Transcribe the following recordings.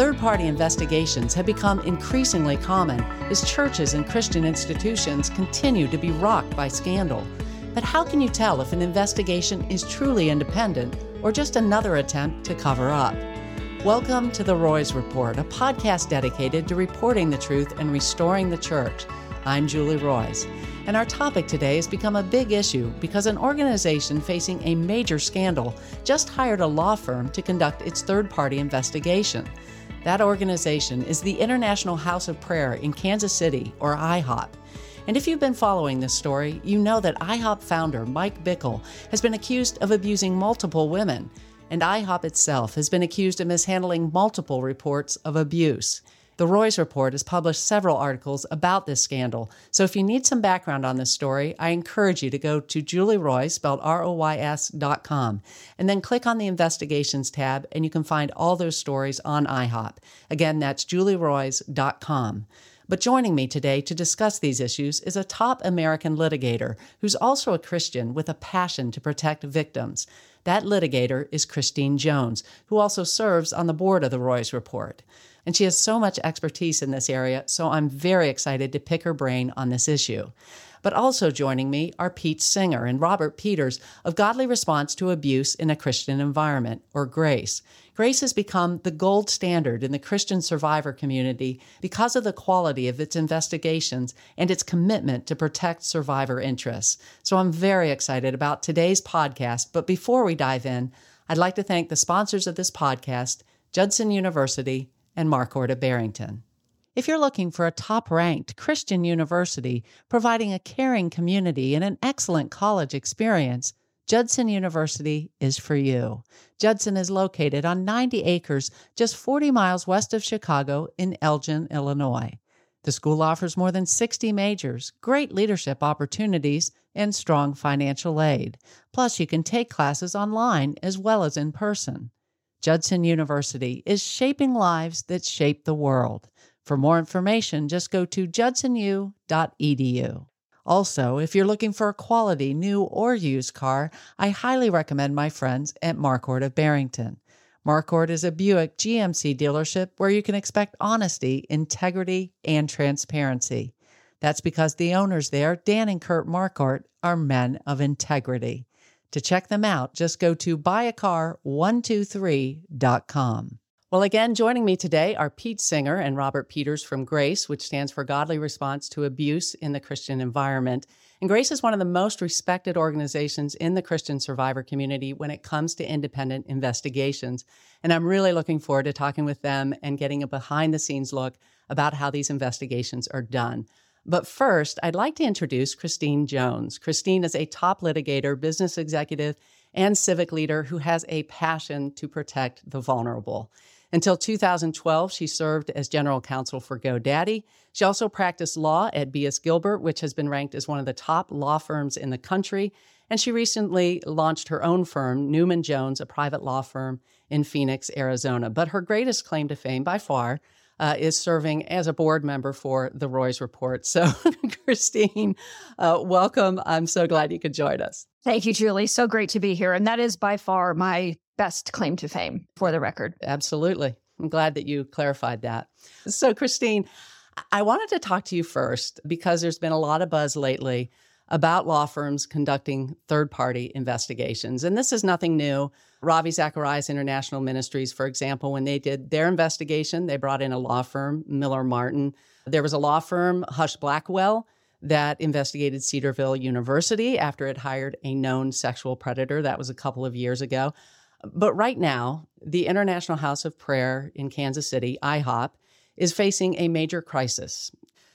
Third party investigations have become increasingly common as churches and Christian institutions continue to be rocked by scandal. But how can you tell if an investigation is truly independent or just another attempt to cover up? Welcome to the Roys Report, a podcast dedicated to reporting the truth and restoring the church. I'm Julie Roys, and our topic today has become a big issue because an organization facing a major scandal just hired a law firm to conduct its third party investigation. That organization is the International House of Prayer in Kansas City, or IHOP. And if you've been following this story, you know that IHOP founder Mike Bickle has been accused of abusing multiple women, and IHOP itself has been accused of mishandling multiple reports of abuse. The Roys Report has published several articles about this scandal, so if you need some background on this story, I encourage you to go to Julie Roys, spelled R O Y S dot com, and then click on the Investigations tab, and you can find all those stories on IHOP. Again, that's julieroys.com. But joining me today to discuss these issues is a top American litigator who's also a Christian with a passion to protect victims. That litigator is Christine Jones, who also serves on the board of the Roys Report and she has so much expertise in this area, so I'm very excited to pick her brain on this issue. But also joining me are Pete Singer and Robert Peters of Godly Response to Abuse in a Christian Environment, or GRACE. GRACE has become the gold standard in the Christian survivor community because of the quality of its investigations and its commitment to protect survivor interests. So I'm very excited about today's podcast. But before we dive in, I'd like to thank the sponsors of this podcast Judson University, and Marquardt of Barrington. If you're looking for a top ranked Christian university providing a caring community and an excellent college experience, Judson University is for you. Judson is located on 90 acres just 40 miles west of Chicago in Elgin, Illinois. The school offers more than 60 majors, great leadership opportunities, and strong financial aid. Plus, you can take classes online as well as in person. Judson University is shaping lives that shape the world. For more information, just go to judsonu.edu. Also, if you're looking for a quality new or used car, I highly recommend my friends at Marquardt of Barrington. Marquardt is a Buick GMC dealership where you can expect honesty, integrity, and transparency. That's because the owners there, Dan and Kurt Marquardt, are men of integrity. To check them out, just go to buyacar123.com. Well, again, joining me today are Pete Singer and Robert Peters from GRACE, which stands for Godly Response to Abuse in the Christian Environment. And GRACE is one of the most respected organizations in the Christian survivor community when it comes to independent investigations. And I'm really looking forward to talking with them and getting a behind the scenes look about how these investigations are done. But first, I'd like to introduce Christine Jones. Christine is a top litigator, business executive, and civic leader who has a passion to protect the vulnerable. Until 2012, she served as general counsel for GoDaddy. She also practiced law at B.S. Gilbert, which has been ranked as one of the top law firms in the country. And she recently launched her own firm, Newman Jones, a private law firm in Phoenix, Arizona. But her greatest claim to fame by far uh, is serving as a board member for the Roys Report. So, Christine, uh, welcome. I'm so glad you could join us. Thank you, Julie. So great to be here. And that is by far my best claim to fame for the record. Absolutely. I'm glad that you clarified that. So, Christine, I wanted to talk to you first because there's been a lot of buzz lately about law firms conducting third party investigations. And this is nothing new. Ravi Zacharias International Ministries, for example, when they did their investigation, they brought in a law firm, Miller Martin. There was a law firm, Husch Blackwell, that investigated Cedarville University after it hired a known sexual predator. That was a couple of years ago. But right now, the International House of Prayer in Kansas City, IHOP, is facing a major crisis.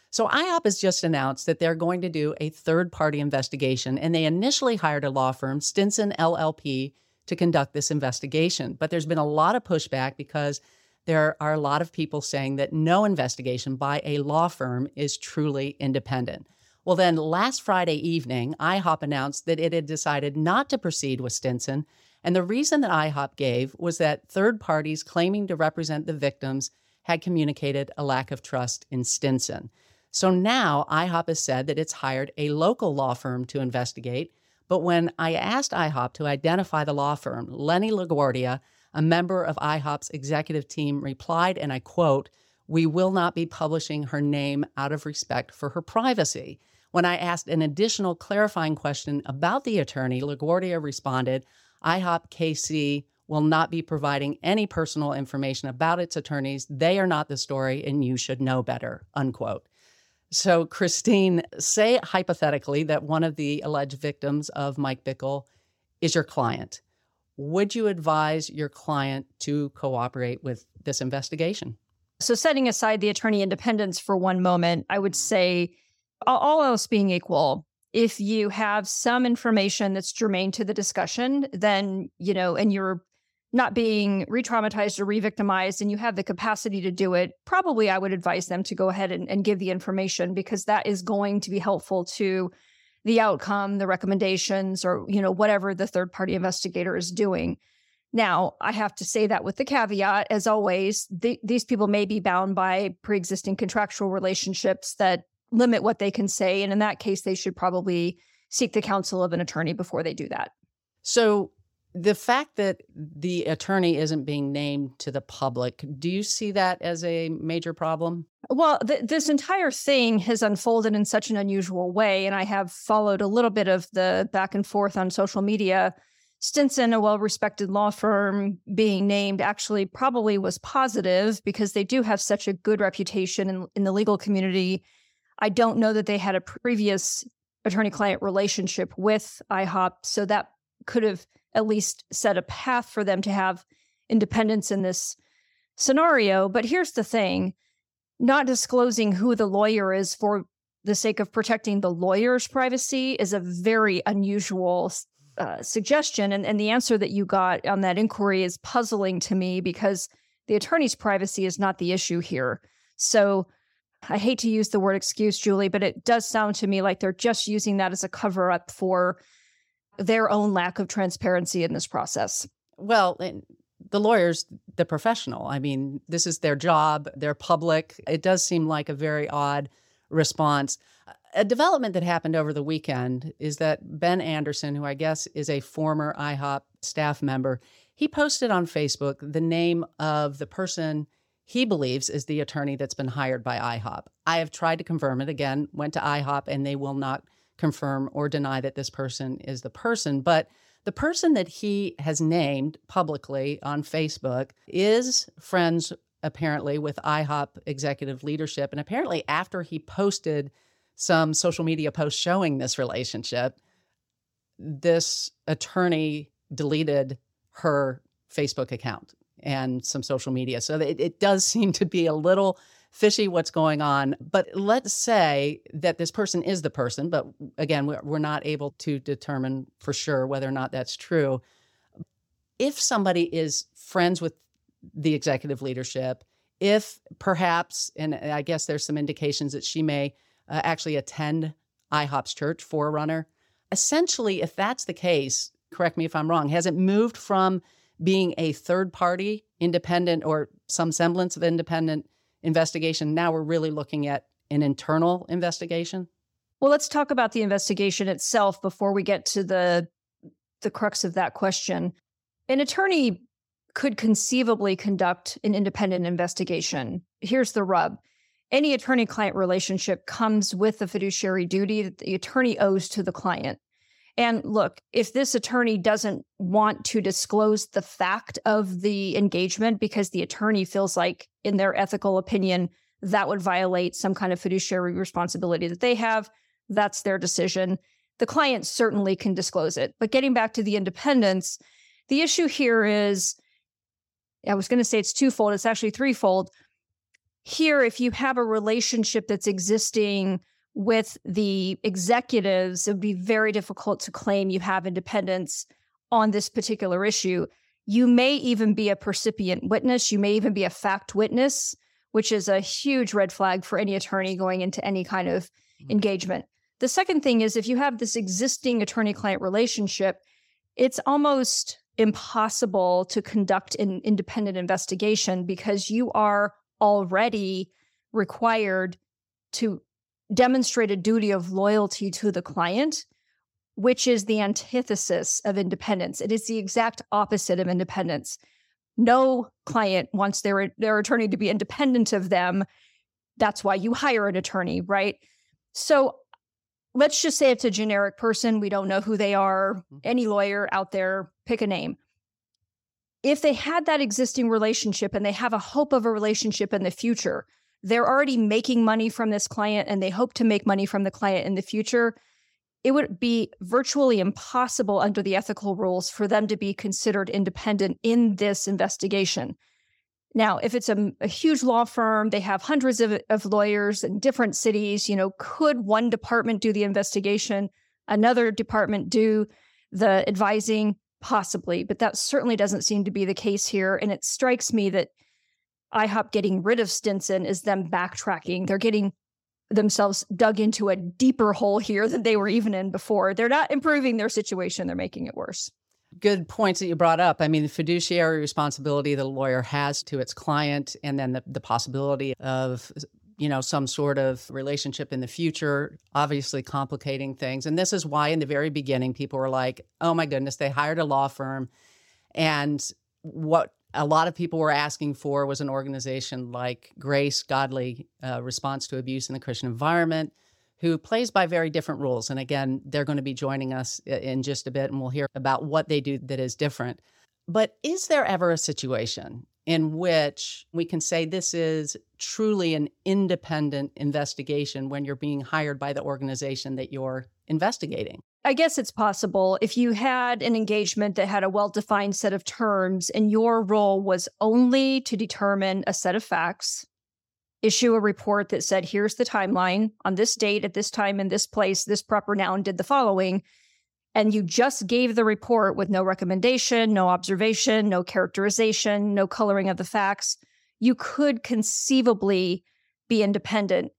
So IHOP has just announced that they're going to do a third party investigation, and they initially hired a law firm, Stinson LLP, to conduct this investigation. But there's been a lot of pushback because there are a lot of people saying that no investigation by a law firm is truly independent. Well, then last Friday evening, IHOP announced that it had decided not to proceed with Stinson. And the reason that IHOP gave was that third parties claiming to represent the victims had communicated a lack of trust in Stinson. So now IHOP has said that it's hired a local law firm to investigate. But when I asked IHOP to identify the law firm, Lenny LaGuardia, a member of IHOP's executive team replied, and I quote, We will not be publishing her name out of respect for her privacy. When I asked an additional clarifying question about the attorney, LaGuardia responded, IHOP KC will not be providing any personal information about its attorneys. They are not the story, and you should know better, unquote. So, Christine, say hypothetically that one of the alleged victims of Mike Bickle is your client. Would you advise your client to cooperate with this investigation? So, setting aside the attorney independence for one moment, I would mm-hmm. say, all else being equal, if you have some information that's germane to the discussion, then, you know, and you're not being re traumatized or re victimized and you have the capacity to do it, probably I would advise them to go ahead and, and, give the information because that is going to be helpful to the outcome, the recommendations, or, you know, whatever the third party investigator is doing. Now, I have to say that with the caveat, as always, th- these people may be bound by pre existing contractual relationships that limit what they can say. And in that case, they should probably seek the counsel of an attorney before they do that. So, the fact that the attorney isn't being named to the public, do you see that as a major problem? Well, th- this entire thing has unfolded in such an unusual way. And I have followed a little bit of the back and forth on social media. Stinson, a well respected law firm, being named actually probably was positive because they do have such a good reputation in, in the legal community. I don't know that they had a previous attorney client relationship with IHOP. So that could have at least set a path for them to have independence in this scenario. But here's the thing not disclosing who the lawyer is for the sake of protecting the lawyer's privacy is a very unusual uh, suggestion. And, and the answer that you got on that inquiry is puzzling to me because the attorney's privacy is not the issue here. So I hate to use the word excuse, Julie, but it does sound to me like they're just using that as a cover up for their own lack of transparency in this process. Well, the lawyer's the professional. I mean, this is their job, they're public. It does seem like a very odd response. A development that happened over the weekend is that Ben Anderson, who I guess is a former IHOP staff member, he posted on Facebook the name of the person he believes is the attorney that's been hired by IHOP. I have tried to confirm it again, went to IHOP, and they will not confirm or deny that this person is the person. But the person that he has named publicly on Facebook is friends, apparently, with IHOP executive leadership. And apparently, after he posted some social media posts showing this relationship, this attorney deleted her Facebook account and some social media. So it, it does seem to be a little fishy what's going on. But let's say that this person is the person, but again, we're not able to determine for sure whether or not that's true. If somebody is friends with the executive leadership, if perhaps, and I guess there's some indications that she may uh, actually attend IHOP's church, Forerunner. Essentially, if that's the case, correct me if I'm wrong, has it moved from being a third party independent or some semblance of independent investigation. Now we're really looking at an internal investigation. Well, let's talk about the investigation itself before we get to the the crux of that question. An attorney could conceivably conduct an independent investigation. Here's the rub. Any attorney client relationship comes with the fiduciary duty that the attorney owes to the client. And look, if this attorney doesn't want to disclose the fact of the engagement because the attorney feels like, in their ethical opinion, that would violate some kind of fiduciary responsibility that they have, that's their decision. The client certainly can disclose it. But getting back to the independence, the issue here is I was going to say it's twofold, it's actually threefold. Here, if you have a relationship that's existing with the executives, it would be very difficult to claim you have independence on this particular issue. You may even be a percipient witness, you may even be a fact witness, which is a huge red flag for any attorney going into any kind of mm-hmm. engagement. The second thing is if you have this existing attorney client relationship, it's almost impossible to conduct an independent investigation because you are already required to demonstrate a duty of loyalty to the client, which is the antithesis of independence. It is the exact opposite of independence. No client wants their their attorney to be independent of them. That's why you hire an attorney, right? So let's just say it's a generic person. We don't know who they are. Mm-hmm. Any lawyer out there, pick a name. If they had that existing relationship and they have a hope of a relationship in the future, they're already making money from this client and they hope to make money from the client in the future. It would be virtually impossible under the ethical rules for them to be considered independent in this investigation. Now, if it's a, a, huge law firm, they have hundreds of, of lawyers in different cities. You know, could one department do the investigation, another department do the advising? Possibly, but that certainly doesn't seem to be the case here. And it strikes me that IHOP getting rid of Stinson is them backtracking. Mm-hmm. They're getting themselves dug into a deeper hole here than they were even in before. They're not improving their situation, they're making it worse good points that you brought up. I mean, the fiduciary responsibility the lawyer has to its client, and then the, the possibility of you know some sort of relationship in the future obviously complicating things and this is why in the very beginning people were like oh my goodness they hired a law firm and what a lot of people were asking for was an organization like grace godly uh, response to abuse in the christian environment who plays by very different rules. And again, they're going to be joining us in just a bit, and we'll hear about what they do that is different. But is there ever a situation in which we can say this is truly an independent investigation when you're being hired by the organization that you're investigating? I guess it's possible if you had an engagement that had a well defined set of terms and your role was only to determine a set of facts issue a report that said, here's the timeline on this date, at this time, in this place, this proper noun did the following. And you just gave the report with no recommendation, no observation, no characterization, no coloring of the facts. You could conceivably be independent.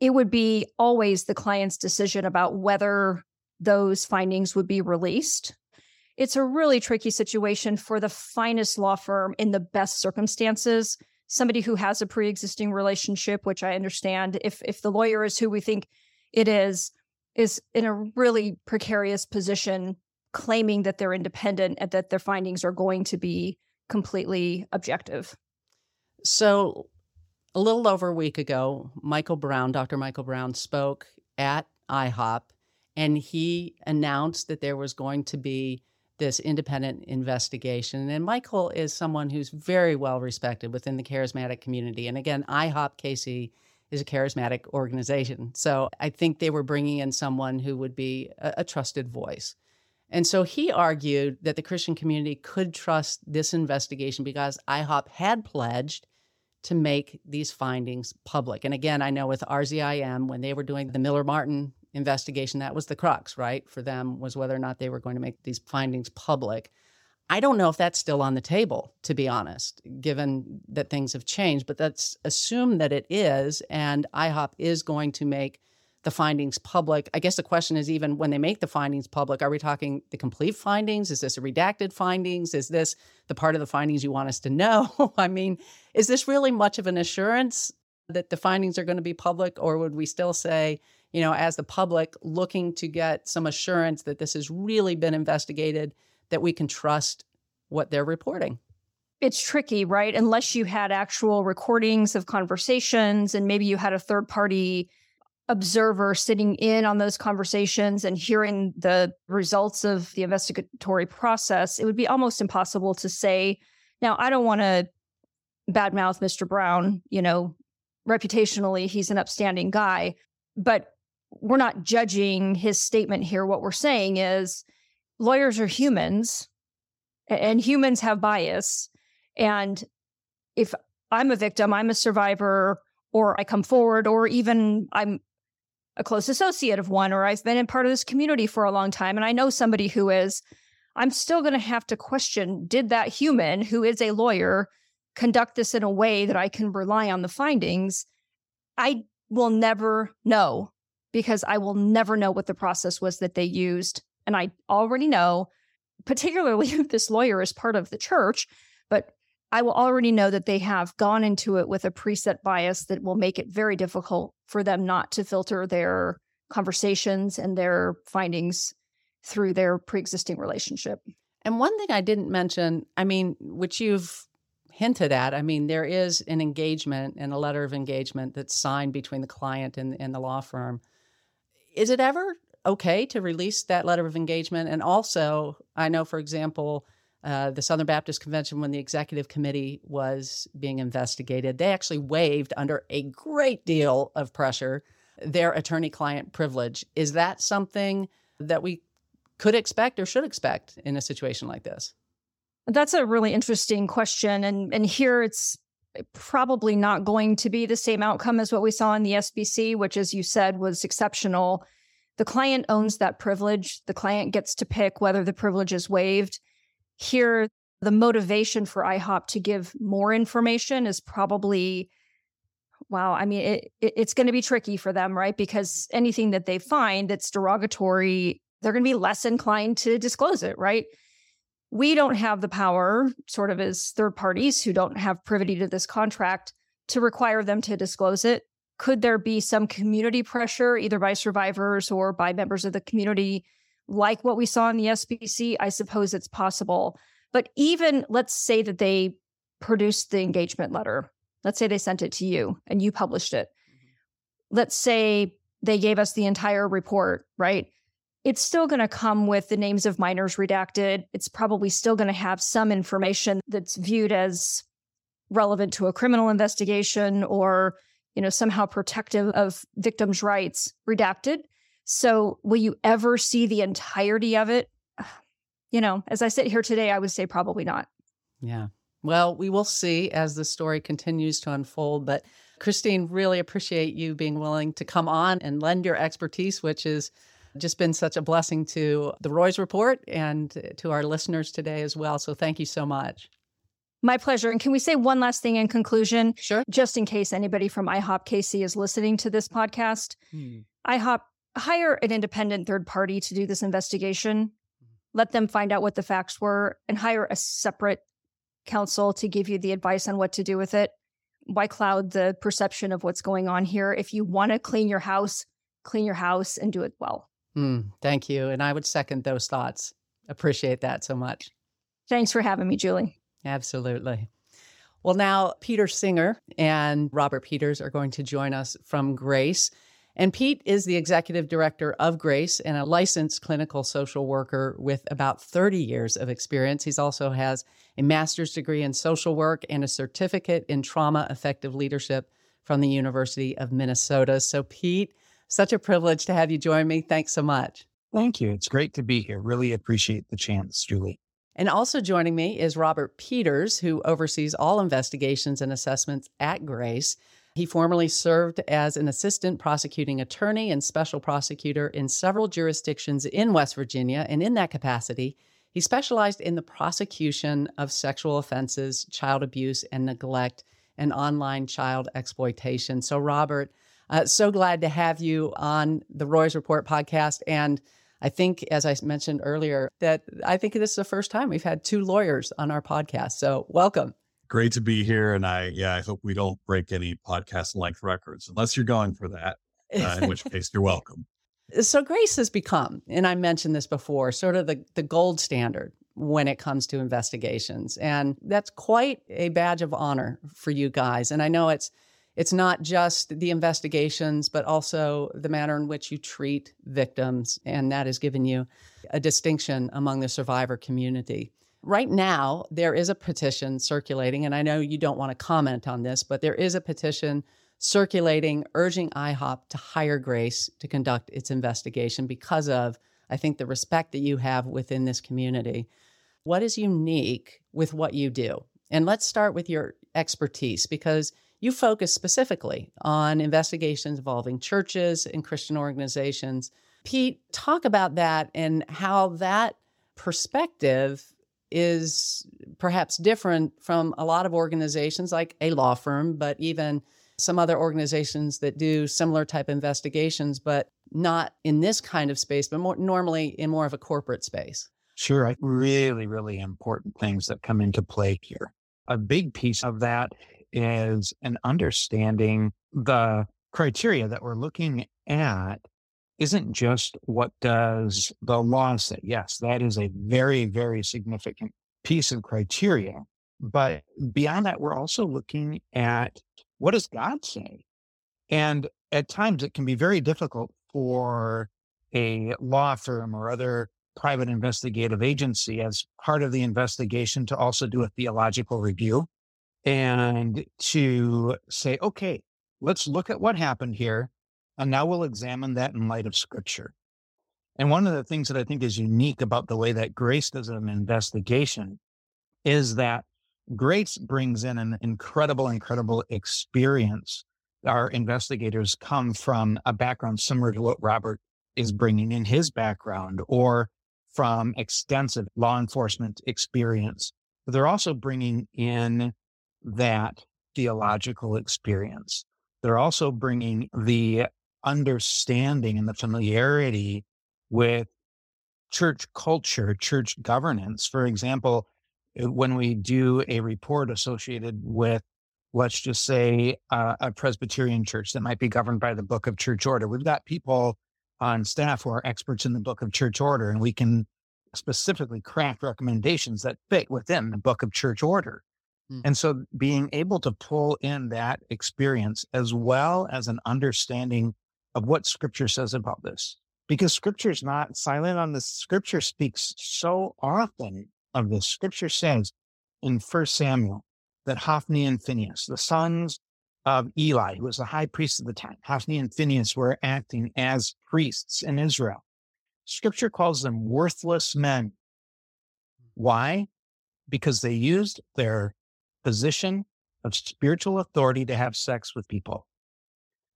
It would be always the client's decision about whether those findings would be released. It's a really tricky situation for the finest law firm in the best circumstances somebody who has a pre-existing relationship which i understand if if the lawyer is who we think it is is in a really precarious position claiming that they're independent and that their findings are going to be completely objective so a little over a week ago michael brown dr michael brown spoke at ihop and he announced that there was going to be this independent investigation. And Michael is someone who's very well respected within the charismatic community. And again, IHOP KC is a charismatic organization. So I think they were bringing in someone who would be a, a trusted voice. And so he argued that the Christian community could trust this investigation because IHOP had pledged to make these findings public. And again, I know with RZIM, when they were doing the Miller Martin investigation. That was the crux, right? For them was whether or not they were going to make these findings public. I don't know if that's still on the table, to be honest, given that things have changed, but let's assume that it is, and IHOP is going to make the findings public. I guess the question is even when they make the findings public, are we talking the complete findings? Is this a redacted findings? Is this the part of the findings you want us to know? I mean, is this really much of an assurance that the findings are going to be public, or would we still say, you know, as the public looking to get some assurance that this has really been investigated, that we can trust what they're reporting. It's tricky, right? Unless you had actual recordings of conversations and maybe you had a third party observer sitting in on those conversations and hearing the results of the investigatory process, it would be almost impossible to say, now, I don't want to badmouth Mr. Brown, you know, reputationally, he's an upstanding guy. But we're not judging his statement here. What we're saying is lawyers are humans and humans have bias. And if I'm a victim, I'm a survivor, or I come forward, or even I'm a close associate of one, or I've been in part of this community for a long time and I know somebody who is, I'm still going to have to question did that human who is a lawyer conduct this in a way that I can rely on the findings? I will never know because I will never know what the process was that they used. And I already know, particularly if this lawyer is part of the church, but I will already know that they have gone into it with a preset bias that will make it very difficult for them not to filter their conversations and their findings through their pre existing relationship. And one thing I didn't mention, I mean, which you've hinted at, I mean, there is an engagement and a letter of engagement that's signed between the client and, and the law firm. Is it ever okay to release that letter of engagement? And also, I know, for example, uh, the Southern Baptist Convention, when the executive committee was being investigated, they actually waived under a great deal of pressure their attorney client privilege. Is that something that we could expect or should expect in a situation like this? That's a really interesting question. And, and here it's probably not going to be the same outcome as what we saw in the SBC, which, as you said, was exceptional. The client owns that privilege. The client gets to pick whether the privilege is waived. Here, the motivation for IHOP to give more information is probably wow i mean it, it, it's going to be tricky for them right because anything that they find that's derogatory they're going to be less inclined to disclose it right we don't have the power sort of as third parties who don't have privity to this contract to require them to disclose it could there be some community pressure either by survivors or by members of the community like what we saw in the SBC i suppose it's possible but even let's say that they produced the engagement letter Let's say they sent it to you and you published it. Mm-hmm. Let's say they gave us the entire report, right? It's still going to come with the names of minors redacted. It's probably still going to have some information that's viewed as relevant to a criminal investigation or, you know, somehow protective of victims' rights redacted. So, will you ever see the entirety of it? You know, as I sit here today, I would say probably not. Yeah. Well, we will see as the story continues to unfold. But Christine, really appreciate you being willing to come on and lend your expertise, which has just been such a blessing to the Roys Report and to our listeners today as well. So thank you so much. My pleasure. And can we say one last thing in conclusion? Sure. Just in case anybody from IHOP KC is listening to this podcast, hmm. IHOP hire an independent third party to do this investigation. Let them find out what the facts were and hire a separate counsel to give you the advice on what to do with it. Why cloud the perception of what's going on here? If you want to clean your house, clean your house and do it well. Mm, thank you. And I would second those thoughts. Appreciate that so much. Thanks for having me, Julie. Absolutely. Well, now Peter Singer and Robert Peters are going to join us from Grace. And Pete is the executive director of Grace and a licensed clinical social worker with about 30 years of experience. He also has a master's degree in social work and a certificate in trauma effective leadership from the University of Minnesota. So, Pete, such a privilege to have you join me. Thanks so much. Thank you. It's great to be here. Really appreciate the chance, Julie. And also joining me is Robert Peters, who oversees all investigations and assessments at Grace. He formerly served as an assistant prosecuting attorney and special prosecutor in several jurisdictions in West Virginia. And in that capacity, he specialized in the prosecution of sexual offenses, child abuse and neglect, and online child exploitation. So, Robert, uh, so glad to have you on the Roys Report podcast. And I think, as I mentioned earlier, that I think this is the first time we've had two lawyers on our podcast. So, welcome great to be here. And I, yeah, I hope we don't break any podcast length records unless you're going for that, uh, in which case you're welcome. So Grace has become, and I mentioned this before, sort of the, the gold standard when it comes to investigations. And that's quite a badge of honor for you guys. And I know it's it's not just the investigations, but also the manner in which you treat victims. And that has given you a distinction among the survivor community. Right now, there is a petition circulating, and I know you don't want to comment on this, but there is a petition circulating urging IHOP to hire Grace to conduct its investigation because of, I think, the respect that you have within this community. What is unique with what you do? And let's start with your expertise because you focus specifically on investigations involving churches and Christian organizations. Pete, talk about that and how that perspective is perhaps different from a lot of organizations like a law firm, but even some other organizations that do similar type investigations, but not in this kind of space, but more normally in more of a corporate space. Sure. Really, really important things that come into play here. A big piece of that is an understanding the criteria that we're looking at isn't just what does the law say. Yes, that is a very, very significant piece of criteria. But beyond that, we're also looking at what does God say? And at times it can be very difficult for a law firm or other private investigative agency as part of the investigation to also do a theological review and to say, okay, let's look at what happened here. And now we'll examine that in light of scripture. And one of the things that I think is unique about the way that Grace does an investigation is that Grace brings in an incredible, incredible experience. Our investigators come from a background similar to what Robert is bringing in his background or from extensive law enforcement experience. But they're also bringing in that theological experience. They're also bringing the understanding and the familiarity with church culture, church governance. For example, uh, when we do a report associated with, let's just say, uh, a Presbyterian church that might be governed by the Book of Church Order, we've got people on staff who are experts in the Book of Church Order, and we can specifically craft recommendations that fit within the Book of Church Order. Mm. And so being able to pull in that experience as well as an understanding of what scripture says about this, because scripture is not silent on this. Scripture speaks so often of this. Scripture says in First Samuel that Hophni and Phineas, the sons of Eli, who was the high priest at the time, Hophni and Phineas were acting as priests in Israel. Scripture calls them worthless men. Why? Because they used their position of spiritual authority to have sex with people.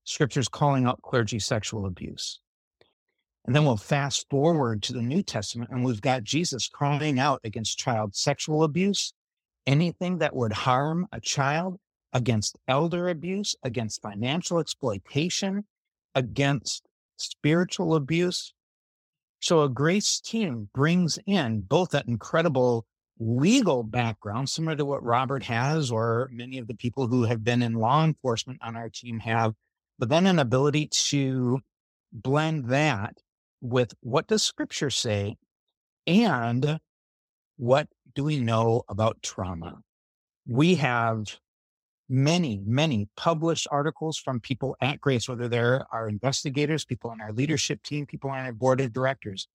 Scripture's calling out clergy sexual abuse. And then we'll fast forward to the New Testament and we've got Jesus crying out against child sexual abuse, anything that would harm a child, against elder abuse, against financial exploitation, against spiritual abuse. So a grace team brings in both that incredible legal background, similar to what Robert has, or many of the people who have been in law enforcement on our team have, but then an ability to blend that with what does scripture say and what do we know about trauma? We have many, many published articles from people at Grace, whether they're our investigators, people on our leadership team, people on our board of directors,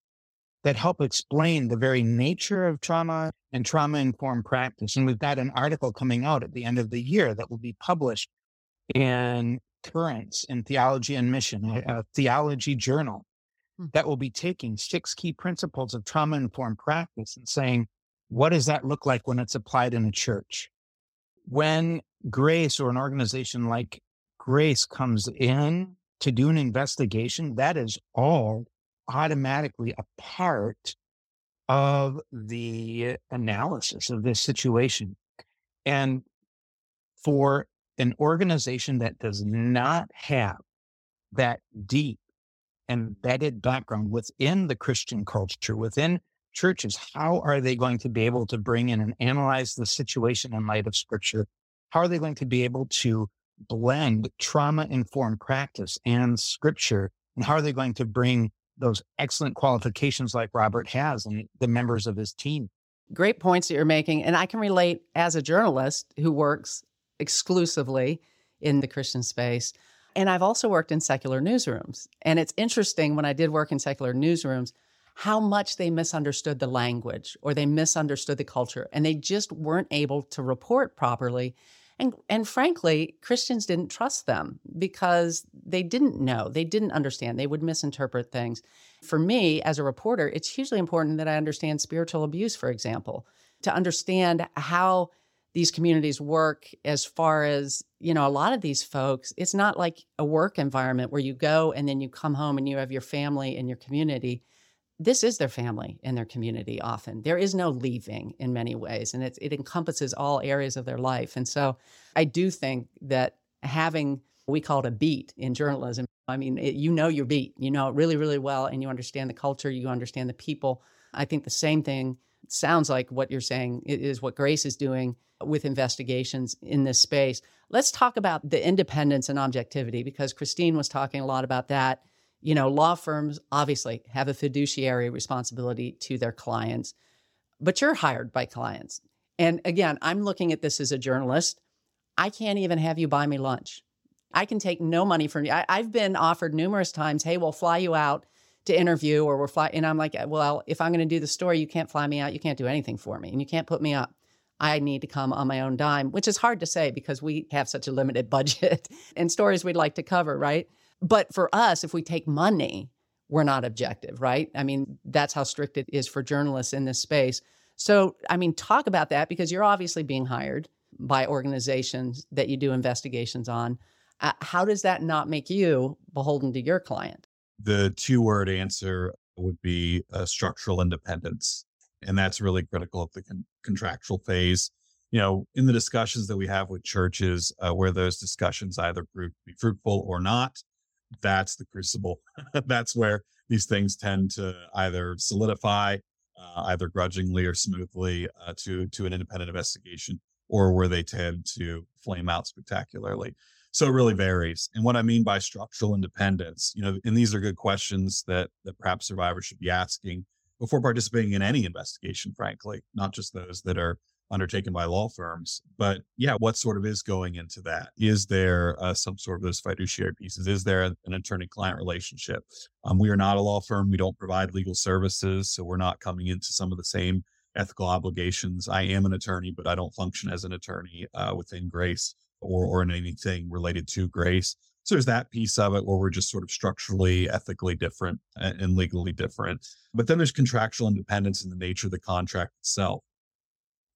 that help explain the very nature of trauma and trauma informed practice. And we've got an article coming out at the end of the year that will be published in Currents in Theology and Mission, a, theology journal hmm. that will be taking six key principles of trauma informed practice and saying, what does that look like when it's applied in a church? When Grace or an organization like Grace comes in to do an investigation, that is all automatically a part of the analysis of this situation. And for an organization that does not have that deep embedded background within the Christian culture, within churches, how are they going to be able to bring in and analyze the situation in light of scripture? How are they going to be able to blend trauma informed practice and scripture? And how are they going to bring those excellent qualifications like Robert has and the members of his team. Great points that you're making. And I can relate as a journalist who works exclusively in the Christian space. And I've also worked in secular newsrooms. And it's interesting when I did work in secular newsrooms how much they misunderstood the language or they misunderstood the culture and they just weren't able to report properly and and frankly, Christians didn't trust them because they didn't know, they didn't understand, they would misinterpret things. For me as a reporter, it's hugely important that I understand spiritual abuse, for example, to understand how these communities work as far as you know a lot of these folks it's not like a work environment where you go and then you come home and you have your family and your community this is their family and their community often. There is no leaving in many ways, and it, it encompasses all areas of their life. And so I do think that having, we call it a beat in journalism. I mean, it, you know your beat, you know it really, really well, and you understand the culture, you understand the people. I think the same thing sounds like what you're saying is what Grace is doing with investigations in this space. Let's talk about the independence and objectivity because Christine was talking a lot about that you know, law firms obviously have a fiduciary responsibility to their clients, but you're hired by clients. And again, I'm looking at this as a journalist. I can't even have you buy me lunch. I can take no money from you. I, have been offered numerous times, hey, we'll fly you out to interview or we'll fly. And I'm like, well, if I'm going to do the story, you can't fly me out. You can't do anything for me and you can't put me up. I need to come on my own dime, which is hard to say because we have such a limited budget and stories we'd like to cover, right? But for us, if we take money, we're not objective, right? I mean, that's how strict it is for journalists in this space. So, I mean, talk about that because you're obviously being hired by organizations that you do investigations on. Uh, how does that not make you beholden to your client? The two word answer would be uh, structural independence. And that's really critical of the con- contractual phase. You know, in the discussions that we have with churches, uh, where those discussions either prove to be fruitful or not, that's the crucible. that's where these things tend to either solidify, uh, either grudgingly or smoothly, uh, to to an independent investigation, or where they tend to flame out spectacularly. So it really varies. And what I mean by structural independence, you know, and these are good questions that that perhaps survivors should be asking before participating in any investigation, frankly, not just those that are undertaken by law firms. But yeah, what sort of is going into that? Is there uh, some sort of those fiduciary pieces? Is there an attorney client relationship? Um, we are not a law firm. We don't provide legal services. So we're not coming into some of the same ethical obligations. I am an attorney, but I don't function as an attorney uh, within Grace or, or in anything related to Grace. So there's that piece of it where we're just sort of structurally, ethically different and legally different. But then there's contractual independence in the nature of the contract itself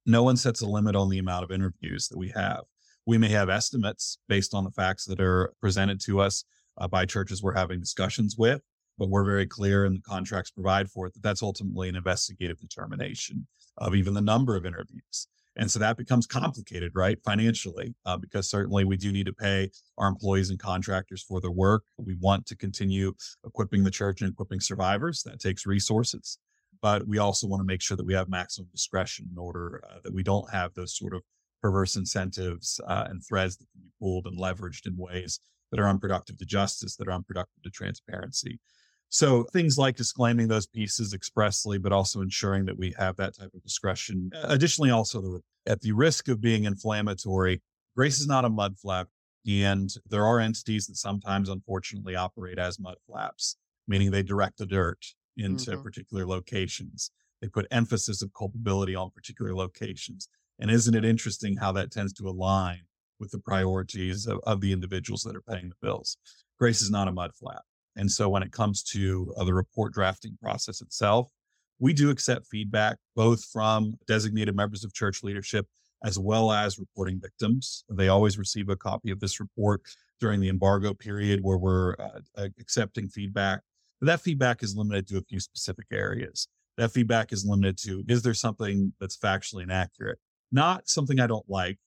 no one sets a limit on the amount of interviews that we have. We may have estimates based on the facts that are presented to us uh, by churches we're having discussions with, but we're very clear and the contracts provide for it that that's ultimately an investigative determination of even the number of interviews. And so that becomes complicated, right? Financially, uh, because certainly we do need to pay our employees and contractors for their work. We want to continue equipping the church and equipping survivors. That takes resources but we also want to make sure that we have maximum discretion in order uh, that we don't have those sort of perverse incentives uh, and threads that can be pulled and leveraged in ways that are unproductive to justice, that are unproductive to transparency. So things like disclaiming those pieces expressly, but also ensuring that we have that type of discretion. Additionally, also the, at the risk of being inflammatory, Grace is not a mud flap. And there are entities that sometimes, unfortunately, operate as mud flaps, meaning they direct the dirt into mm-hmm. particular locations. They put emphasis of culpability on particular locations. And isn't it interesting how that tends to align with the priorities of, of the individuals that are paying the bills? Grace is not a mud flap. And so when it comes to uh, the report drafting process itself, we do accept feedback both from designated members of church leadership as well as reporting victims. They always receive a copy of this report during the embargo period where we're uh, accepting feedback but that feedback is limited to a few specific areas. That feedback is limited to is there something that's factually inaccurate? Not something I don't like.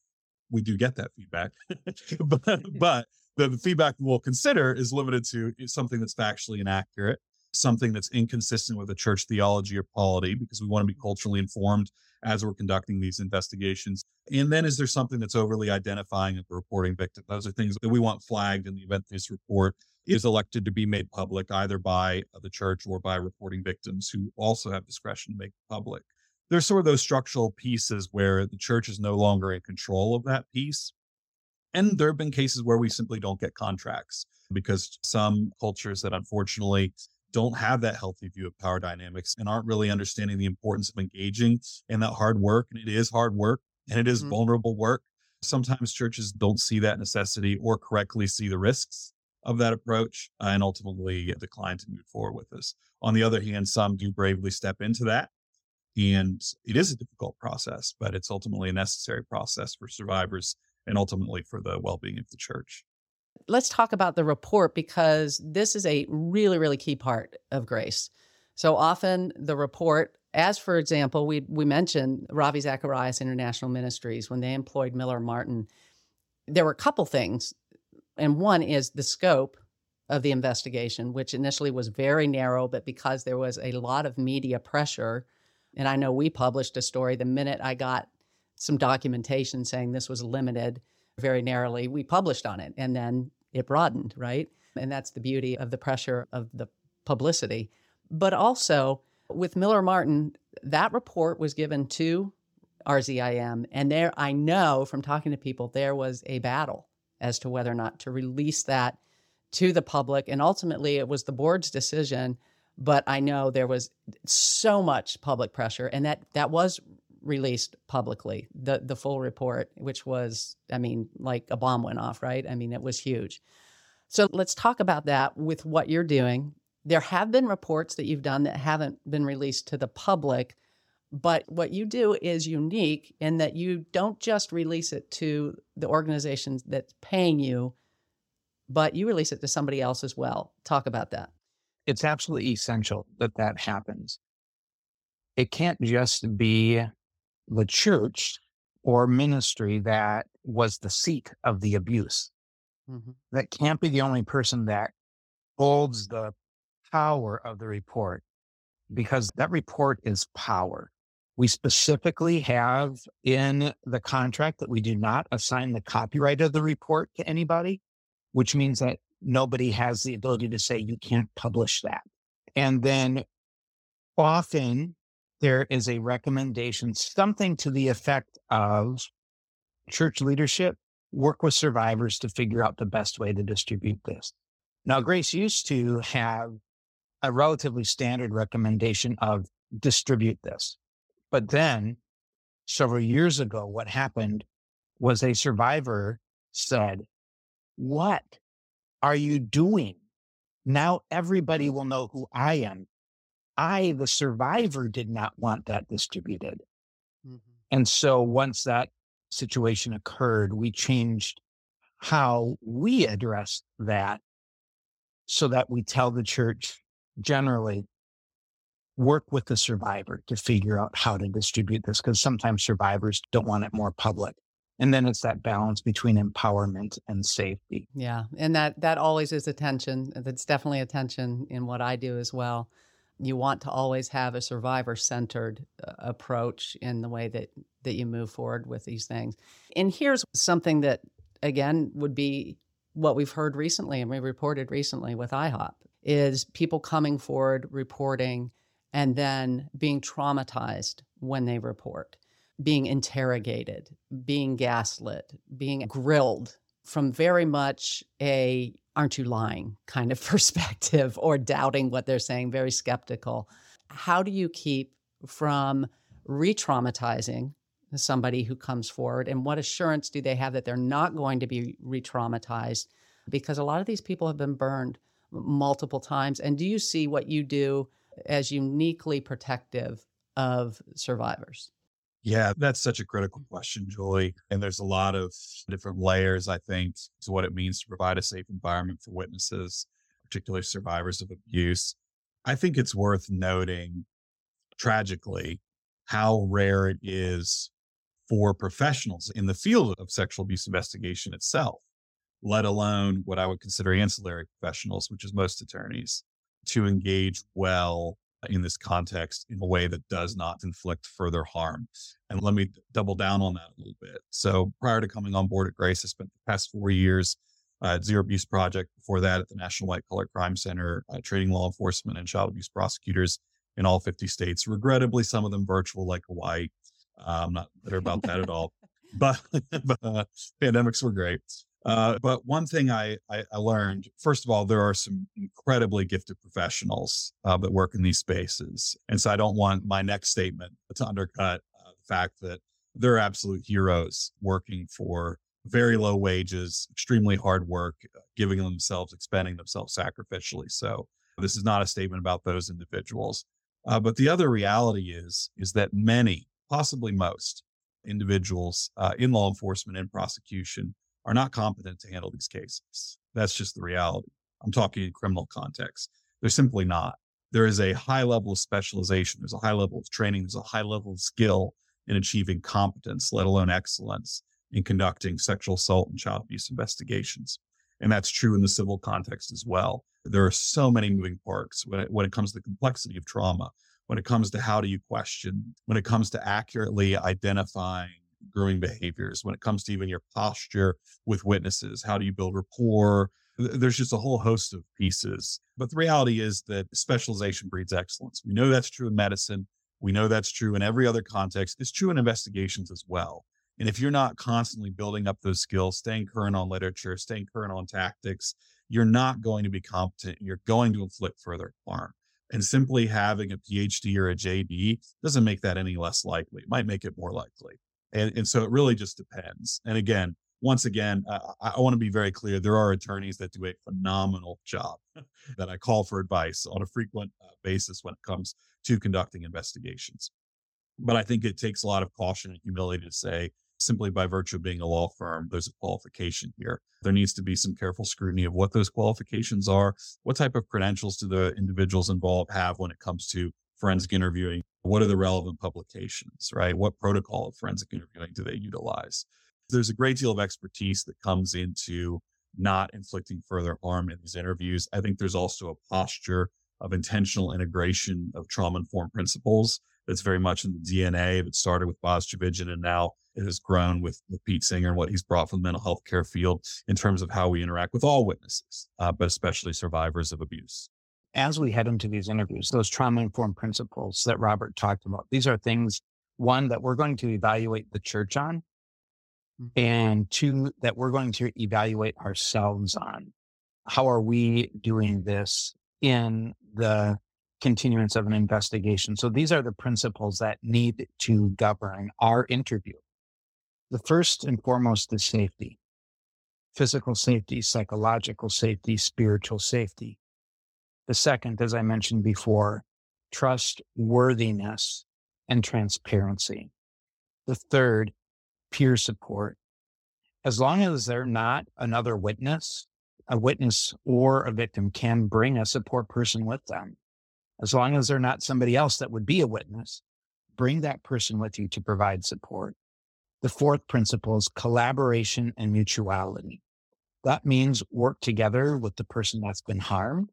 We do get that feedback, but, but the feedback we'll consider is limited to something that's factually inaccurate, something that's inconsistent with the church theology or polity, because we want to be mm-hmm. culturally informed as we're conducting these investigations. And then is there something that's overly identifying of the reporting victim? Those are things that we want flagged in the event this report is elected to be made public either by the church or by reporting victims who also have discretion to make public. There's sort of those structural pieces where the church is no longer in control of that piece. And there have been cases where we simply don't get contracts because some cultures that unfortunately don't have that healthy view of power dynamics and aren't really understanding the importance of engaging in that hard work. And it is hard work and it is mm-hmm. vulnerable work. Sometimes churches don't see that necessity or correctly see the risks of that approach uh, and ultimately decline to move forward with this. On the other hand, some do bravely step into that. And it is a difficult process, but it's ultimately a necessary process for survivors and ultimately for the well being of the church. Let's talk about the report because this is a really, really key part of grace. So often the report, as for example, we we mentioned Ravi Zacharias International Ministries when they employed Miller Martin. There were a couple things and one is the scope of the investigation, which initially was very narrow, but because there was a lot of media pressure, and I know we published a story the minute I got some documentation saying this was limited very narrowly, we published on it and then it broadened, right? And that's the beauty of the pressure of the publicity. But also with Miller Martin, that report was given to RZIM. And there, I know from talking to people, there was a battle as to whether or not to release that to the public. And ultimately, it was the board's decision. But I know there was so much public pressure, and that that was released publicly the the full report, which was, I mean, like a bomb went off, right? I mean, it was huge. So let's talk about that with what you're doing. There have been reports that you've done that haven't been released to the public but what you do is unique in that you don't just release it to the organizations that's paying you, but you release it to somebody else as well. Talk about that. It's absolutely essential that that happens. It can't just be the church or ministry that was the seat of the abuse. Mm-hmm. That can't be the only person that holds the power of the report because that report is power. We specifically have in the contract that we do not assign the copyright of the report to anybody, which means that nobody has the ability to say you can't publish that. And then often there is a recommendation, something to the effect of church leadership, work with survivors to figure out the best way to distribute this. Now, Grace used to have a relatively standard recommendation of distribute this. But then several years ago, what happened was a survivor said, What are you doing? Now everybody will know who I am. I, the survivor, did not want that distributed. Mm-hmm. And so once that situation occurred, we changed how we address that so that we tell the church generally work with the survivor to figure out how to distribute this because sometimes survivors don't want it more public. And then it's that balance between empowerment and safety. Yeah and that that always is a tension that's definitely a tension in what i do as well. You want to always have a survivor centered uh, approach in the way that that you move forward with these things. And here's something that again would be what we've heard recently and we reported recently with ihop is people coming forward reporting and then being traumatized when they report, being interrogated, being gaslit, being grilled from very much a aren't you lying kind of perspective or doubting what they're saying, very skeptical. How do you keep from re traumatizing somebody who comes forward? And what assurance do they have that they're not going to be re traumatized? Because a lot of these people have been burned multiple times. And do you see what you do as uniquely protective of survivors? Yeah, that's such a critical question, Julie. And there's a lot of different layers, I think, to what it means to provide a safe environment for witnesses, particularly survivors of abuse. I think it's worth noting, tragically, how rare it is for professionals in the field of sexual abuse investigation itself, let alone what I would consider ancillary professionals, which is most attorneys, to engage well in this context in a way that does not inflict further harm. And let me double down on that a little bit. So prior to coming on board at Grace, I spent the past four years uh, at Zero Abuse Project. Before that, at the National White Collar Crime Center, uh, training law enforcement and child abuse prosecutors in all 50 states. Regrettably, some of them virtual, like Hawaii. Uh, I'm not bitter about that at all. But, but uh, pandemics were great. Uh, but one thing I, I, I, learned, first of all, there are some incredibly gifted professionals uh, that work in these spaces. And so I don't want my next statement to undercut uh, the fact that they're absolute heroes working for very low wages, extremely hard work, uh, giving themselves, expending themselves sacrificially. So this is not a statement about those individuals. Uh, but the other reality is, is that many, possibly most individuals uh, in law enforcement and prosecution are not competent to handle these cases. That's just the reality. I'm talking in criminal context. They're simply not. There is a high level of specialization. There's a high level of training. There's a high level of skill in achieving competence, let alone excellence in conducting sexual assault and child abuse investigations. And that's true in the civil context as well. There are so many moving parts when it, when it comes to the complexity of trauma, when it comes to how do you question, when it comes to accurately identifying grooming behaviors when it comes to even your posture with witnesses how do you build rapport there's just a whole host of pieces but the reality is that specialization breeds excellence we know that's true in medicine We know that's true in every other context. It's true in investigations as well. And if you're not constantly building up those skills, staying current on literature, staying current on tactics, you're not going to be competent. You're going to inflict further harm. And simply having a PhD or a JD doesn't make that any less likely. It might make it more likely. And, and so it really just depends. And again, once again, I, I want to be very clear. There are attorneys that do a phenomenal job that I call for advice on a frequent uh, basis when it comes to conducting investigations. But I think it takes a lot of caution and humility to say, simply by virtue of being a law firm, there's a qualification here. There needs to be some careful scrutiny of what those qualifications are. What type of credentials do the individuals involved have when it comes to forensic interviewing? What are the relevant publications, right? What protocol of forensic interviewing do they utilize? There's a great deal of expertise that comes into not inflicting further harm in these interviews. I think there's also a posture of intentional integration of trauma informed principles that's very much in the DNA. It started with Boz Tchividjian and now it has grown with, with Pete Singer and what he's brought from the mental health care field in terms of how we interact with all witnesses, uh, but especially survivors of abuse. As we head into these interviews, those trauma informed principles that Robert talked about, these are things, one, that we're going to evaluate the church on, mm-hmm. and two, that we're going to evaluate ourselves on. How are we doing this in the continuance of an investigation? So these are the principles that need to govern our interview. The first and foremost is safety physical safety, psychological safety, spiritual safety. The second, as I mentioned before, trustworthiness and transparency. The third, peer support. As long as they're not another witness, a witness or a victim can bring a support person with them. As long as they're not somebody else that would be a witness, bring that person with you to provide support. The fourth principle is collaboration and mutuality. That means work together with the person that's been harmed,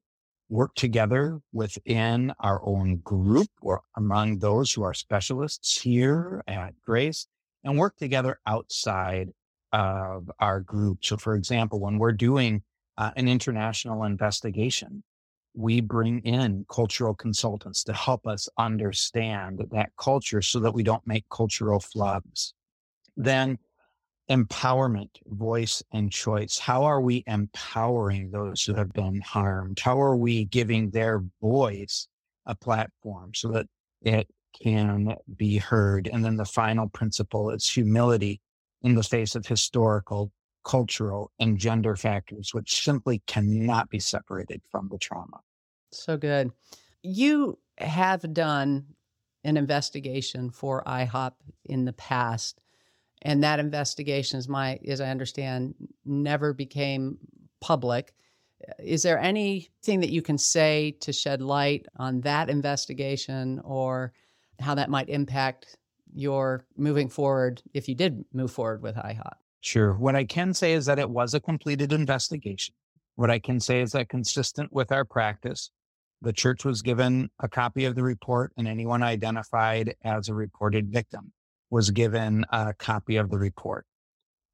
work together within our own group or among those who are specialists here at Grace, and work together outside of our group. So, for example, when we're doing uh, an international investigation, we bring in cultural consultants to help us understand that culture so that we don't make cultural flubs. Then empowerment, voice, and choice. How are we empowering those who have been harmed? How are we giving their voice a platform so that it can be heard? And then the final principle is humility in the face of historical, cultural, and gender factors, which simply cannot be separated from the trauma. So good. You have done an investigation for IHOP in the past and that investigation, as my as I understand, never became public. Uh, is there anything that you can say to shed light on that investigation or how that might impact your moving forward if you did move forward with IHOP? Sure. What I can say is that it was a completed investigation. What I can say is that consistent with our practice, the church was given a copy of the report and anyone identified as a reported victim was given a copy of the report.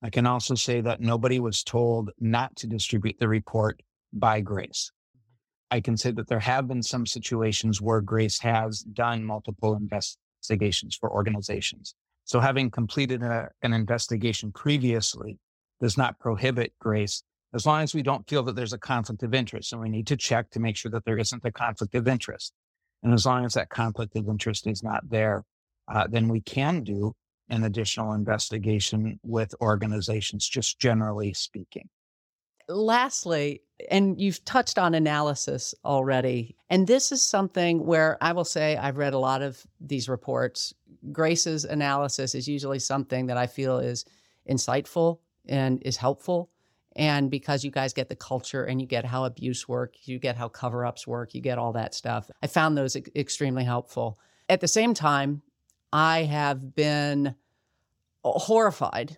I can also say that nobody was told not to distribute the report by Grace. I can say that there have been some situations where Grace has done multiple investigations for organizations. So having completed a, an investigation previously does not prohibit Grace as long as we don't feel that there's a conflict of interest. And we need to check to make sure that there isn't a conflict of interest. And as long as that conflict of interest is not there, uh, then we can do an additional investigation with organizations, just generally speaking. Lastly, and you've touched on analysis already, and this is something where I will say I've read a lot of these reports. Grace's analysis is usually something that I feel is insightful and is helpful. And because you guys get the culture and you get how abuse work, you get how cover ups work, you get all that stuff. I found those extremely helpful. At the same time, I have been uh, horrified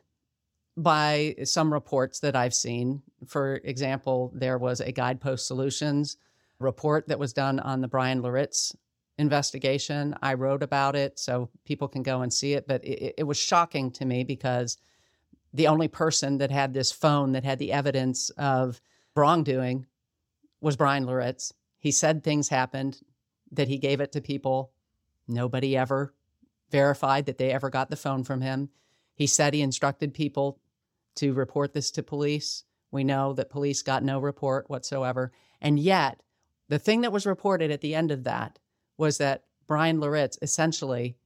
by some reports that I've seen. For example, there was a Guidepost Solutions report that was done on the Bryan Loritts investigation. I wrote about it so people can go and see it, but it, it, was shocking to me because the only person that had this phone that had the evidence of wrongdoing was Bryan Loritts. He said things happened, that he gave it to people Nobody ever verified that they ever got the phone from him. He said he instructed people to report this to police. We know that police got no report whatsoever. And yet, the thing that was reported at the end of that was that Bryan Loritts essentially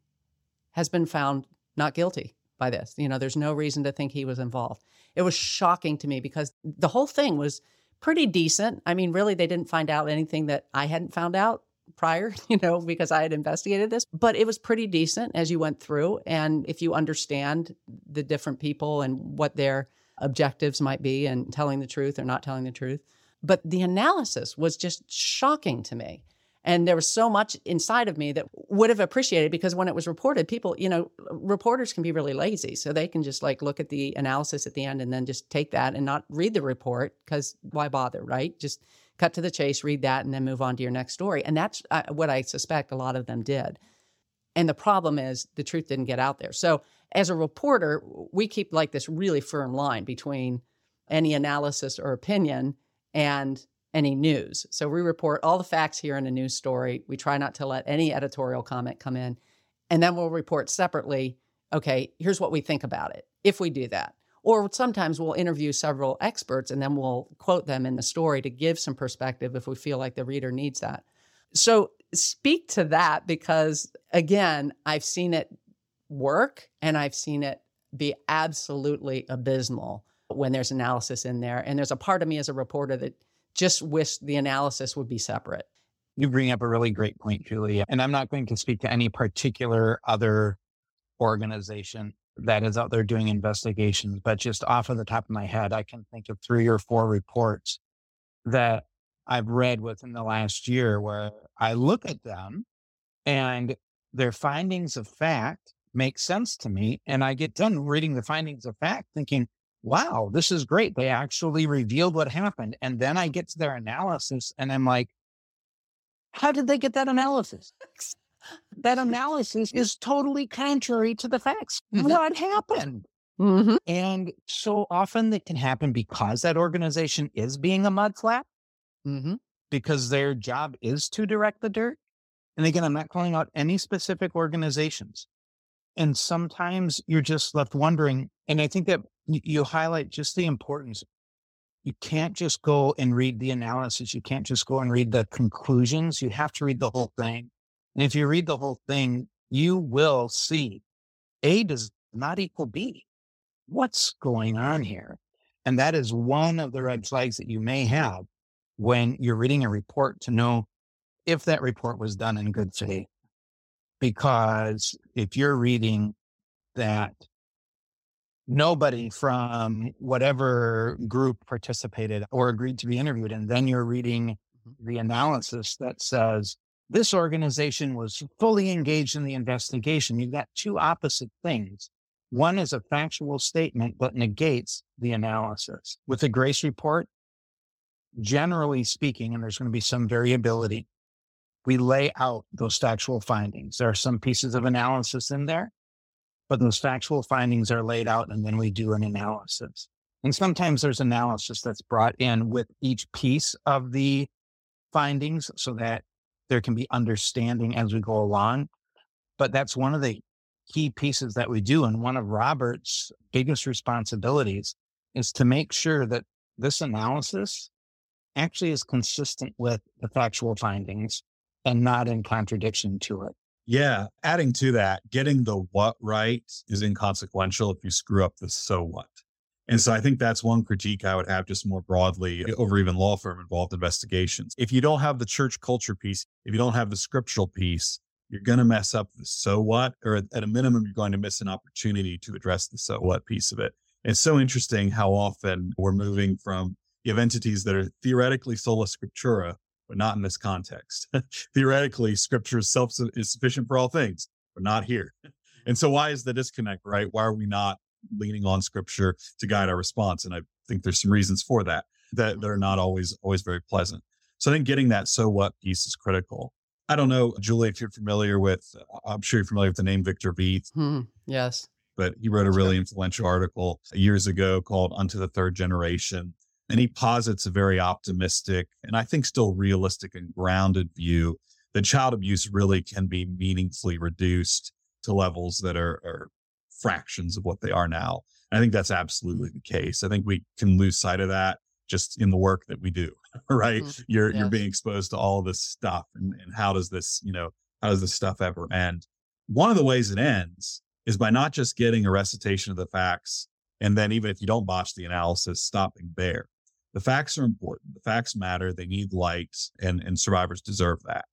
has been found not guilty by this. You know, there's no reason to think he was involved. It was shocking to me because the whole thing was pretty decent. I mean, really, they didn't find out anything that I hadn't found out prior, you know, because I had investigated this, but it was pretty decent as you went through. And if you understand the different people and what their objectives might be and telling the truth or not telling the truth. But the analysis was just shocking to me. And there was so much inside of me that would have appreciated because when it was reported, people, you know, reporters can be really lazy. So they can just like look at the analysis at the end and then just take that and not read the report because why bother, right? Just cut to the chase, read that, and then move on to your next story. And that's uh, what I suspect a lot of them did. And the problem is the truth didn't get out there. So as a reporter, we keep like this really firm line between any analysis or opinion and any news. So we report all the facts here in a news story. We try not to let any editorial comment come in. And then we'll report separately, okay, here's what we think about it, if we do that. Or sometimes we'll interview several experts and then we'll quote them in the story to give some perspective if we feel like the reader needs that. So speak to that because, again, I've seen it work and I've seen it be absolutely abysmal when there's analysis in there. And there's a part of me as a reporter that just wish the analysis would be separate. You bring up a really great point, Julia. And I'm not going to speak to any particular other organization that is out there doing investigations, but just off of the top of my head, I can think of three or four reports that I've read within the last year where I look at them and their findings of fact make sense to me. And I get done reading the findings of fact thinking, wow, this is great. They actually revealed what happened. And then I get to their analysis and I'm like, how did they get that analysis? That analysis is totally contrary to the facts. Mm-hmm. What happened? Mm-hmm. And so often that can happen because that organization is being a mudflap, mm-hmm. because their job is to direct the dirt. And again, I'm not calling out any specific organizations. And sometimes you're just left wondering. And I think that you highlight just the importance. You can't just go and read the analysis. You can't just go and read the conclusions. You have to read the whole thing. And if you read the whole thing, you will see A does not equal B. What's going on here? And that is one of the red flags that you may have when you're reading a report to know if that report was done in good faith. Because if you're reading that nobody from whatever group participated or agreed to be interviewed. And then you're reading mm-hmm. the analysis that says this organization was fully engaged in the investigation. You've got two opposite things. One is a factual statement, but negates the analysis. With the Grace report, generally speaking, and there's going to be some variability, we lay out those factual findings. There are some pieces of analysis in there but those factual findings are laid out and then we do an analysis. And sometimes there's analysis that's brought in with each piece of the findings so that there can be understanding as we go along. But that's one of the key pieces that we do. And one of Robert's biggest responsibilities is to make sure that this analysis actually is consistent with the factual findings and not in contradiction to it. Yeah. Adding to that, getting the what right is inconsequential if you screw up the so what. And so I think that's one critique I would have just more broadly over even law firm involved investigations. If you don't have the church culture piece, if you don't have the scriptural piece, you're going to mess up the so what, or at a minimum, you're going to miss an opportunity to address the so what piece of it. It's so interesting how often we're moving from you have entities that are theoretically sola scriptura, but not in this context. Theoretically, scripture is self is sufficient for all things, but not here. And so why is the disconnect, right? Why are we not leaning on scripture to guide our response? And I think there's some reasons for that that, that are not always always very pleasant. So I think getting that so what piece is critical. I don't know, Julie, if you're familiar with, I'm sure you're familiar with the name Victor Vieth. Hmm, yes. But he wrote a really influential article years ago called Unto the Third Generation. And he posits a very optimistic and I think still realistic and grounded view that child abuse really can be meaningfully reduced to levels that are, are fractions of what they are now. And I think that's absolutely the case. I think we can lose sight of that just in the work that we do, right? Mm-hmm. You're yes. you're being exposed to all this stuff and, and how does this, you know, how does this stuff ever end? One of the ways it ends is by not just getting a recitation of the facts and then even if you don't botch the analysis, stopping there. The facts are important. The facts matter. They need light and, and survivors deserve that.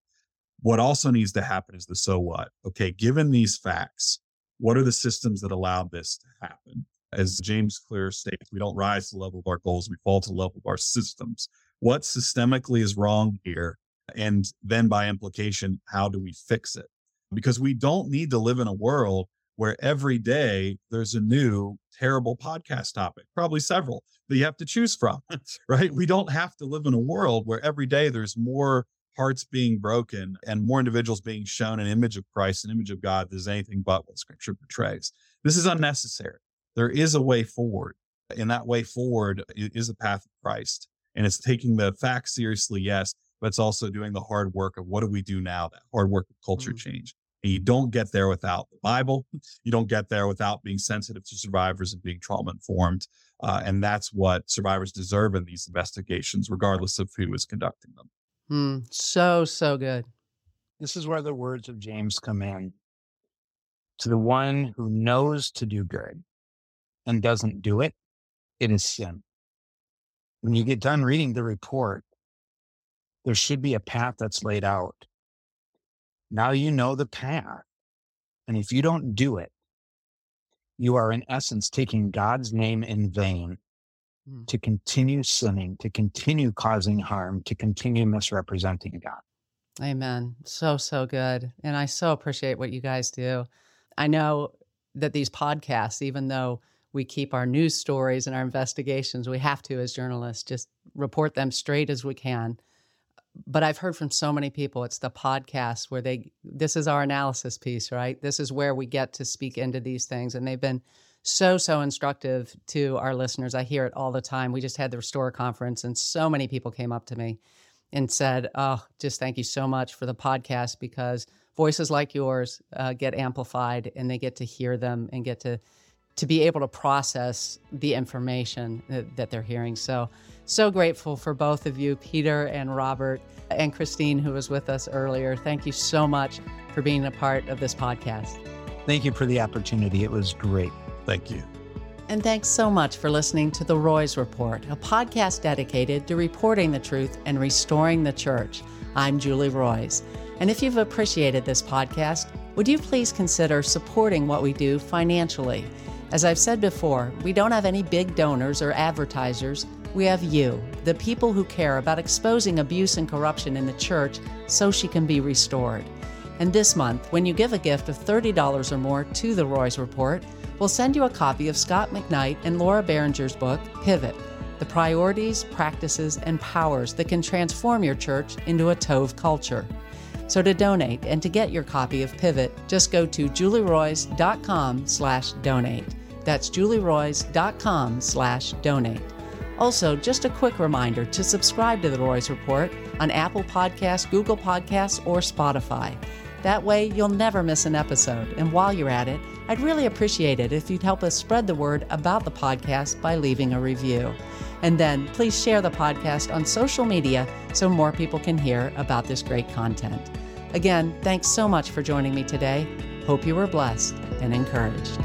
What also needs to happen is the so what. Okay, given these facts, what are the systems that allowed this to happen? As James Clear states, we don't rise to the level of our goals, we fall to the level of our systems. What systemically is wrong here? And then by implication, how do we fix it? Because we don't need to live in a world where every day there's a new terrible podcast topic, probably several that you have to choose from, right? We don't have to live in a world where every day there's more hearts being broken and more individuals being shown an image of Christ, an image of God that is anything but what scripture portrays. This is unnecessary. There is a way forward, and that way forward is the path of Christ. And it's taking the facts seriously, yes, but it's also doing the hard work of what do we do now, that hard work of culture mm-hmm. change. And you don't get there without the Bible. You don't get there without being sensitive to survivors and being trauma informed. Uh, and that's what survivors deserve in these investigations, regardless of who is conducting them. Mm, so, so good. This is where the words of James come in. To the one who knows to do good and doesn't do it, it is sin. When you get done reading the report, there should be a path that's laid out. Now you know the path. And if you don't do it, you are in essence taking God's name in vain Hmm. to continue sinning, to continue causing harm, to continue misrepresenting God. Amen. So, so good. And I so appreciate what you guys do. I know that these podcasts, even though we keep our news stories and our investigations, we have to, as journalists, just report them straight as we can. But I've heard from so many people, it's the podcast where they, this is our analysis piece, right? This is where we get to speak into these things. And they've been so so instructive to our listeners. I hear it all the time. We just had the Restore conference, and so many people came up to me and said, "Oh, just thank you so much for the podcast because voices like yours uh, get amplified, and they get to hear them and get to to be able to process the information that, that they're hearing." So, so grateful for both of you, Peter and Robert, and Christine, who was with us earlier. Thank you so much for being a part of this podcast. Thank you for the opportunity. It was great. Thank you. And thanks so much for listening to The Roys Report, a podcast dedicated to reporting the truth and restoring the church. I'm Julie Roys. And if you've appreciated this podcast, would you please consider supporting what we do financially? As I've said before, we don't have any big donors or advertisers. We have you, the people who care about exposing abuse and corruption in the church so she can be restored. And this month, when you give a gift of $30 or more to the Roys Report, we'll send you a copy of Scot McKnight and Laura Barringer's book, Pivot The Priorities, Practices, and Powers That Can Transform Your Church into a Tov Culture. So to donate and to get your copy of Pivot, just go to julieroys.com slash donate. That's julieroys.com slash donate. Also, just a quick reminder to subscribe to the Roys Report on Apple Podcasts, Google Podcasts, or Spotify. That way, you'll never miss an episode. And while you're at it, I'd really appreciate it if you'd help us spread the word about the podcast by leaving a review. And then please share the podcast on social media so more people can hear about this great content. Again, thanks so much for joining me today. Hope you were blessed and encouraged.